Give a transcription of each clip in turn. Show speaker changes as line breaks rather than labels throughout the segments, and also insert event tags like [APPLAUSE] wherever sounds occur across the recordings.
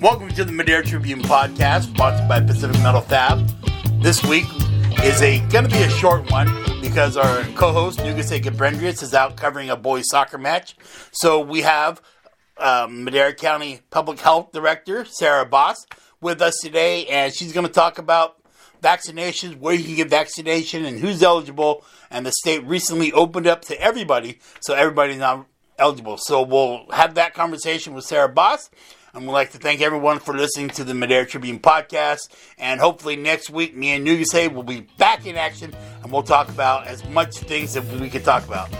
Welcome to the Madera Tribune podcast, sponsored by Pacific Metal Fab. This week is a going to be a short one because our co-host Nugase Gabrendrius is out covering a boys soccer match. So we have um, Madera County Public Health Director Sarah Bosse with us today, and she's going to talk about vaccinations, where you can get vaccination, and who's eligible. And the state recently opened up to everybody, so everybody's now eligible. So we'll have that conversation with Sarah Bosse. And we'd like to thank everyone for listening to the Madera Tribune podcast. And hopefully next week, me and Nugase will be back in action and we'll talk about as much things that we can talk about.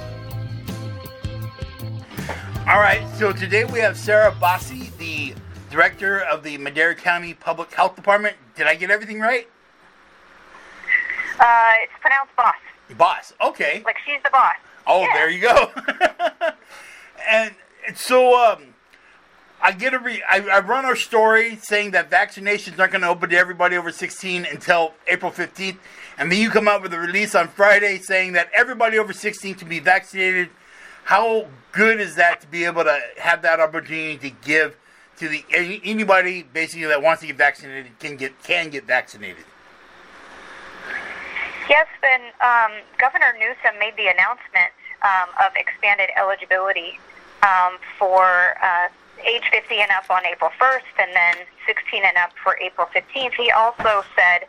All right, so today we have Sarah Bossi, the director of the Madera County Public Health Department. Did I get everything right?
Uh, it's pronounced boss.
Boss, okay.
Like she's the boss.
Oh,
Yeah.
there you go. [LAUGHS] and so um, I get a re- I, I run our story saying that vaccinations aren't going to open to everybody over 16 until April 15th, and then you come out with a release on Friday saying that everybody over 16 can be vaccinated. How good is that to be able to have that opportunity to give to the anybody basically that wants to get vaccinated can get can get vaccinated?
Yes, then um, Governor Newsom made the announcement um, of expanded eligibility um, for uh, age 50 and up on April 1st and then 16 and up for April 15th. He also said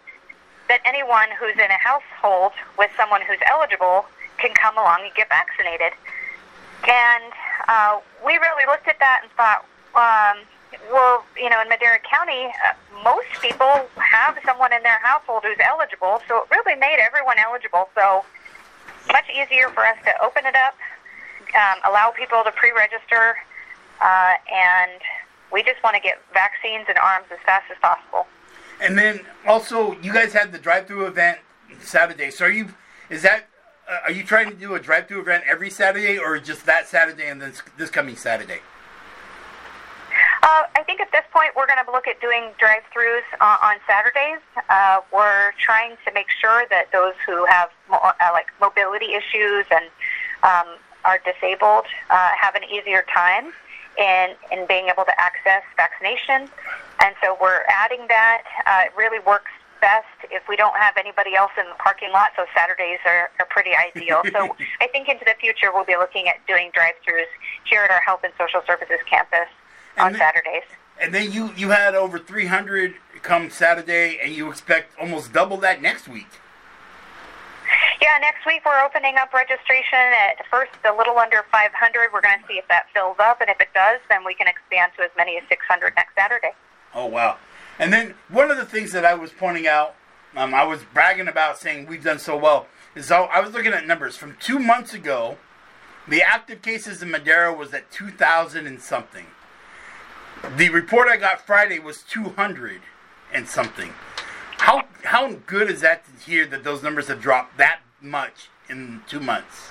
that anyone who's in a household with someone who's eligible can come along and get vaccinated. And uh, we really looked at that and thought, um, well, you know, in Madera County, uh, most people have someone in their household who's eligible, so it really made everyone eligible. So much easier for us to open it up, um, allow people to pre-register, uh, and we just want to get vaccines in arms as fast as possible.
And then also, you guys had the drive-through event Saturday. So are you? Is that? Uh, are you trying to do a drive-through event every Saturday, or just that Saturday and then this coming Saturday?
Uh, I think at this point we're going to look at doing drive-throughs uh, on Saturdays. Uh, we're trying to make sure that those who have mo- uh, like mobility issues and um, are disabled uh, have an easier time in in being able to access vaccination. And so we're adding that. Uh, it really works best if we don't have anybody else in the parking lot. So Saturdays are, are pretty ideal. so [LAUGHS] I think into the future we'll be looking at doing drive-throughs here at our Health and Social Services campus on
then-
Saturdays.
And then you you had over 300 come Saturday, and you expect almost double that next week.
Yeah, next week we're opening up registration at first a little under 500. We're going to see if that fills up, and if it does, then we can expand to as many as 600 next Saturday.
Oh wow! And then one of the things that I was pointing out, um, I was bragging about saying we've done so well, is I was looking at numbers from two months ago. The active cases in Madera was at 2,000 and something. The report I got Friday was 200 and something. How how good is that to hear that those numbers have dropped that much in two months?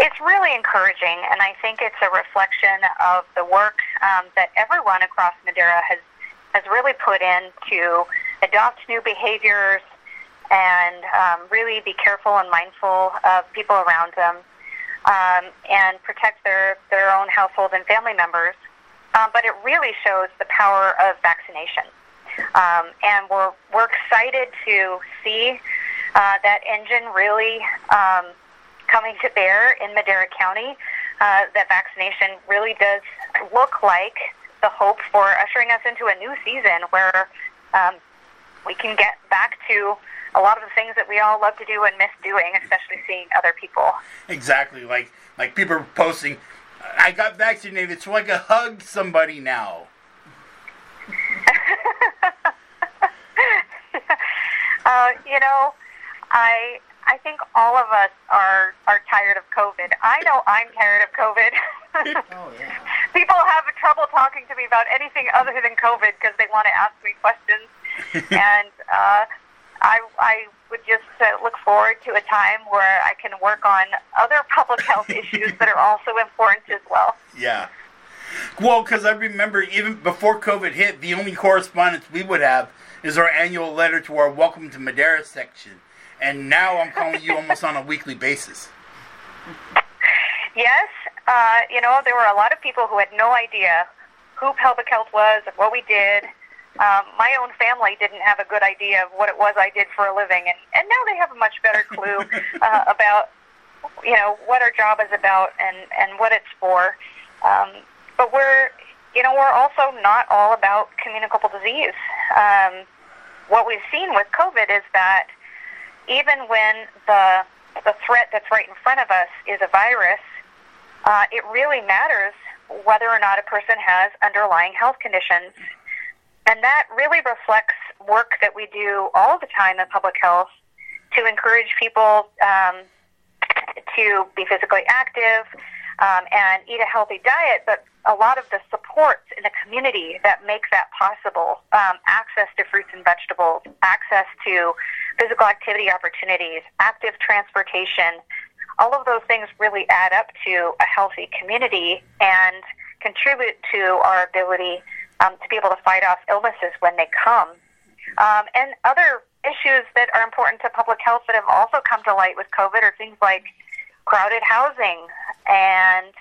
It's really encouraging, and I think it's a reflection of the work um, that everyone across Madera has has really put in to adopt new behaviors and um, really be careful and mindful of people around them um, and protect their their own household and family members. Um, but it really shows the power of vaccination, um, and we're we're excited to see uh, that engine really. Um, coming to bear in Madera County. Uh, that vaccination really does look like the hope for ushering us into a new season where um, we can get back to a lot of the things that we all love to do and miss doing, especially seeing other people.
Exactly, like like people are posting, I got vaccinated so I can hug somebody now. [LAUGHS]
uh, you know, I I think all of us are are tired of COVID. I know I'm tired of COVID. [LAUGHS]
Oh yeah.
People have trouble talking to me about anything other than COVID because they want to ask me questions, [LAUGHS] and uh, I I would just uh, look forward to a time where I can work on other public health [LAUGHS] issues that are also important as well.
Yeah. Well, because I remember even before COVID hit, the only correspondence we would have is our annual letter to our Welcome to Madera section. And now I'm calling you almost on a weekly basis.
Yes, uh, you know, there were a lot of people who had no idea who public health was and what we did. Um, my own family didn't have a good idea of what it was I did for a living, and, and now they have a much better clue [LAUGHS] uh, about you know what our job is about and and what it's for. Um, but we're you know we're also not all about communicable disease. Um, what we've seen with COVID is that even when the the threat that's right in front of us is a virus, uh, it really matters whether or not a person has underlying health conditions. And that really reflects work that we do all the time in public health to encourage people um, to be physically active um, and eat a healthy diet, but a lot of the supports in the community that make that possible um, access to fruits and vegetables, access to physical activity opportunities, active transportation all of those things really add up to a healthy community and contribute to our ability um, to be able to fight off illnesses when they come. Um, and other issues that are important to public health that have also come to light with COVID are things like crowded housing and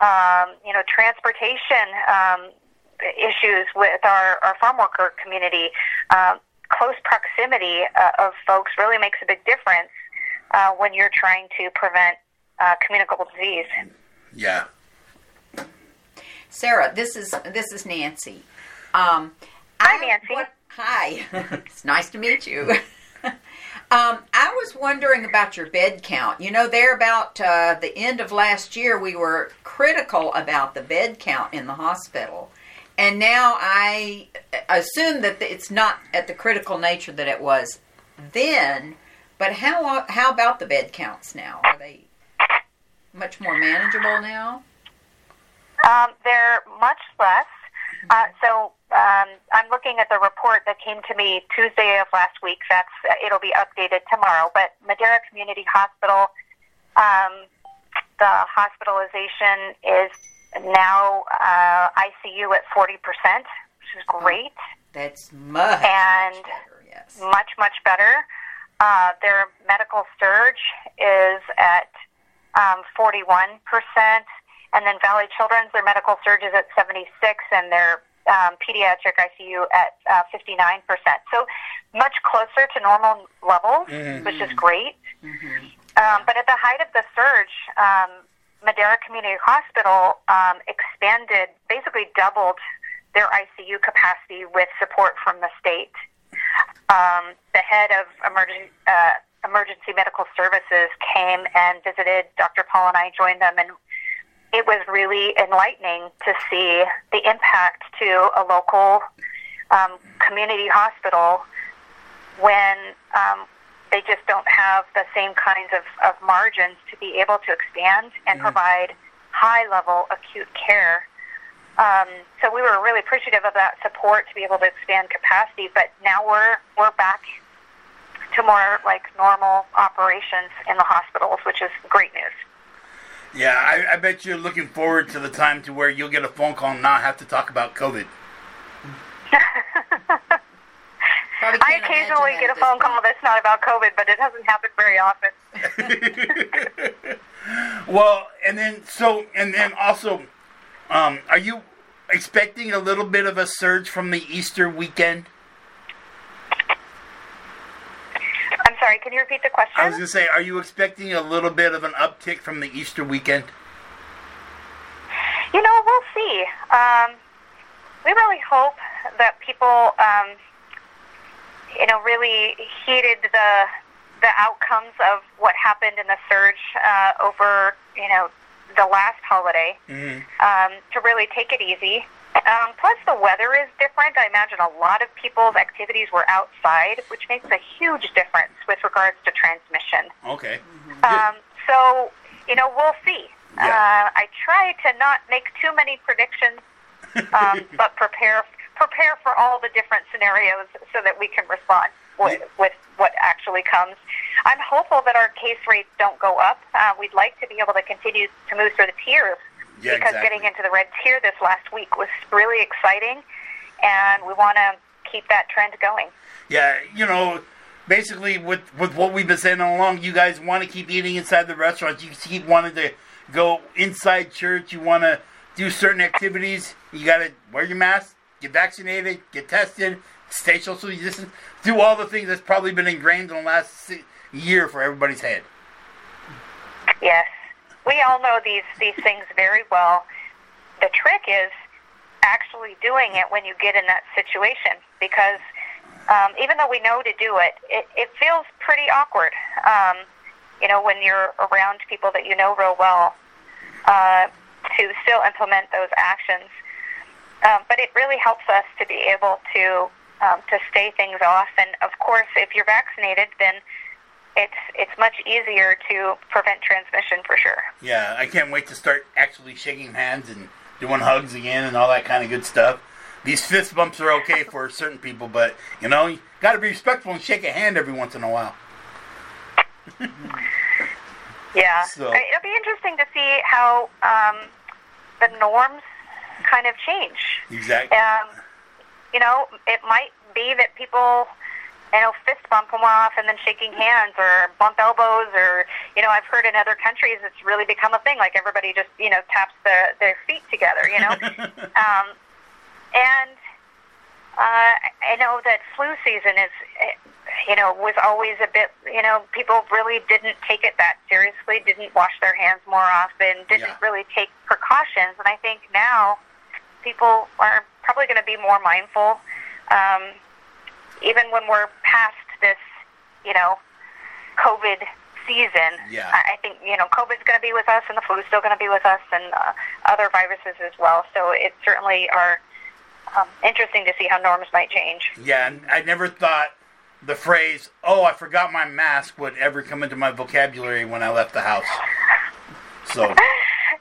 um, you know transportation um, issues with our, our farm worker community. Um, close proximity uh, of folks really makes a big difference uh, when you're trying to prevent uh, communicable disease.
Yeah.
Sarah, this is this is Nancy. Um,
hi, I, Nancy. What,
hi. [LAUGHS] it's nice to meet you. [LAUGHS] um, I was wondering about your bed count. You know, there about uh, the end of last year, we were critical about the bed count in the hospital. And now I assume that it's not at the critical nature that it was then. But how how about the bed counts now? Are they much more manageable now?
Um, they're much less. Uh, so um, I'm looking at the report that came to me Tuesday of last week. That's uh, it'll be updated tomorrow. But Madera Community Hospital, um, the hospitalization is now uh, ICU at 40 percent, which is great. Oh,
that's much
and
much better, yes.
much much better. Uh, their medical surge is at um, 41%, and then Valley Children's, their medical surge is at 76, and their um, pediatric ICU at uh, 59%. So much closer to normal levels, mm-hmm. which is great. Mm-hmm. Um, but at the height of the surge, um, Madera Community Hospital um, expanded, basically doubled their ICU capacity with support from the state um, the head of emergency, uh, emergency medical services came and visited. Dr. Paul and I joined them, and it was really enlightening to see the impact to a local um, community hospital when um, they just don't have the same kinds of, of margins to be able to expand and mm-hmm. provide high level acute care um, so we were really appreciative of that support to be able to expand capacity. But now we're we're back to more like normal operations in the hospitals, which is great news.
Yeah, I, I bet you're looking forward to the time to where you'll get a phone call and not have to talk about COVID. [LAUGHS]
I occasionally get a phone call that's not about COVID, but it doesn't happen very
often. [LAUGHS] well, and then so, and then also, um, are you expecting a little bit of a surge from the Easter weekend?
I'm sorry, can you repeat the question? I
was going to say, are you expecting a little bit of an uptick from the Easter weekend?
You know, we'll see. Um, we really hope that people, um, you know, really heeded the the outcomes of what happened in the surge uh, over, you know, the last holiday mm-hmm. um, to really take it easy. Um, plus, the weather is different. I imagine a lot of people's activities were outside, which makes a huge difference with regards to transmission.
Okay.
Mm-hmm. Um, so, you know, we'll see. Yeah. Uh, I try to not make too many predictions, [LAUGHS] um, but prepare prepare for all the different scenarios so that we can respond with, with what actually comes. I'm hopeful that our case rates don't go up. Uh, we'd like to be able to continue to move through the tiers
yeah,
because
exactly.
getting into the red tier this last week was really exciting, and we want to keep that trend going.
Yeah, you know, basically with with what we've been saying all along, you guys want to keep eating inside the restaurants. You keep wanting to go inside church. You want to do certain activities, you got to wear your mask, get vaccinated, get tested, stay social distance, do all the things that's probably been ingrained in the last year for everybody's head.
Yes, we all know these these things very well. The trick is actually doing it when you get in that situation, because um, even though we know to do it, it, it feels pretty awkward. Um, you know, when you're around people that you know real well, uh, to still implement those actions. Um, but it really helps us to be able to um, to stay things off. And of course, if you're vaccinated, then it's it's much easier to prevent transmission for sure.
Yeah, I can't wait to start actually shaking hands and doing hugs again and all that kind of good stuff. These fist bumps are okay for [LAUGHS] certain people, but you know, you got to be respectful and shake a hand every once in a while. [LAUGHS]
Yeah,
So-
Uh, it'll be interesting to see how um, the norms kind of change.
Exactly.
Um, you know, it might be that people, you know, fist bump them off and then shaking hands or bump elbows or, you know, I've heard in other countries it's really become a thing. Like everybody just, you know, taps their, their feet together, you know. [LAUGHS] um, and uh, I know that flu season is, you know, was always a bit, you know, people really didn't take it that seriously, didn't wash their hands more often, didn't
Yeah.
really take precautions. And I think now people are probably going to be more mindful, um, even when we're past this, you know, COVID season.
Yeah.
I, I think you know COVID's going to be with us, and the flu's still going to be with us, and uh, other viruses as well. So it certainly are um, interesting to see how norms might change.
Yeah, and I never thought the phrase "Oh, I forgot my mask" would ever come into my vocabulary when I left the house. So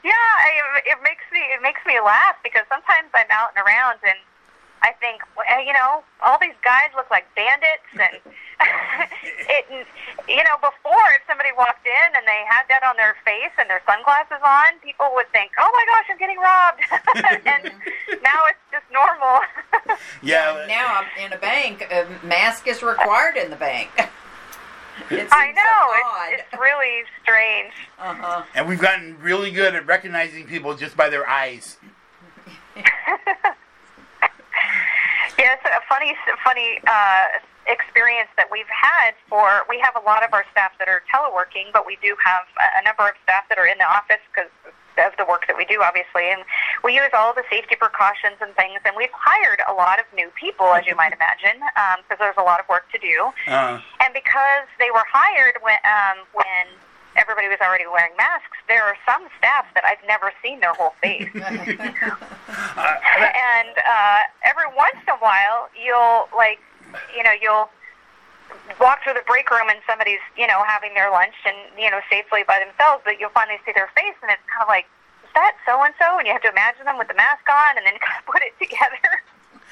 Yeah, I, it makes me it makes me laugh because sometimes I'm out and around and I think, eh, you know, all these guys look like bandits, and [LAUGHS] it, you know, before if somebody walked in and they had that on their face and their sunglasses on, people would think, oh my gosh, I'm getting robbed, [LAUGHS] and now it's just normal. [LAUGHS]
yeah,
Now I'm in a bank. A mask is required in the bank. It
I know
so odd.
it's, it's really strange.
uh-huh.
and we've gotten really good at recognizing people just by their eyes. [LAUGHS]
Yes, a funny, funny uh, experience that we've had for. We have a lot of our staff that are teleworking, but we do have a, a number of staff that are in the office because of the work that we do, obviously. And we use all the safety precautions and things. And we've hired a lot of new people, as you might [LAUGHS] imagine, because there's a lot of work to do.
Uh,
And because they were hired when um, when everybody was already wearing masks, there are some staff that I've never seen their whole face. [LAUGHS]
uh, [LAUGHS]
and uh, every once in a while, you'll like, you know, you'll walk through the break room and somebody's, you know, having their lunch and you know safely by themselves, but you'll finally see their face, and it's kind of like, is that so and so? And you have to imagine them with the mask on, and then [LAUGHS] kind of put it together.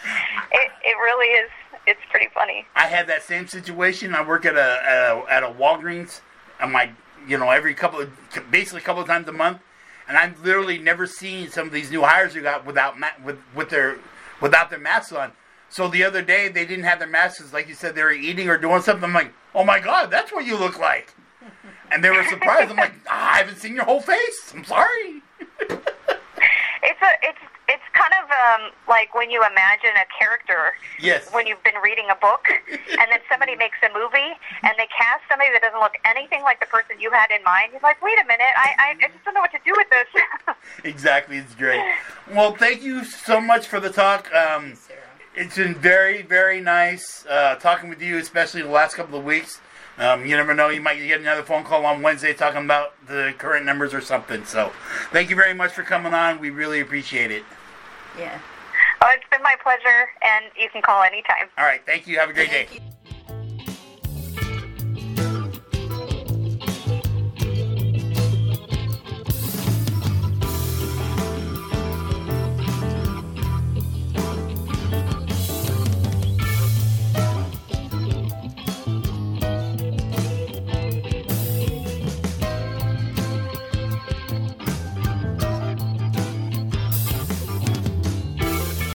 [LAUGHS] it it really is. It's pretty funny.
I had that same situation. I work at a, at a at a Walgreens. I'm like, you know, every couple of basically a couple of times a month, and I've literally never seen some of these new hires who got without with with their without their masks on. So the other day they didn't have their masks. Like you said, they were eating or doing something. I'm like, oh my god, that's what you look like. And they were surprised. I'm like, ah, I haven't seen your whole face. I'm sorry.
It's a it's it's kind of um, like when you imagine a character
Yes.
when you've been reading a book and then somebody makes a movie and they cast somebody that doesn't look anything like the person you had in mind. You're like, wait a minute, I, I, I just don't know what to do with this. [LAUGHS]
Exactly. It's great. Well, thank you so much for the talk. Um. It's been very, very nice uh, talking with you, especially the last couple of weeks. Um, you never know, you might get another phone call on Wednesday talking about the current numbers or something. So, thank you very much for coming on. We really appreciate it.
Yeah.
oh, it's been my pleasure, and you can call anytime.
All right, thank you. Have a great day.
You.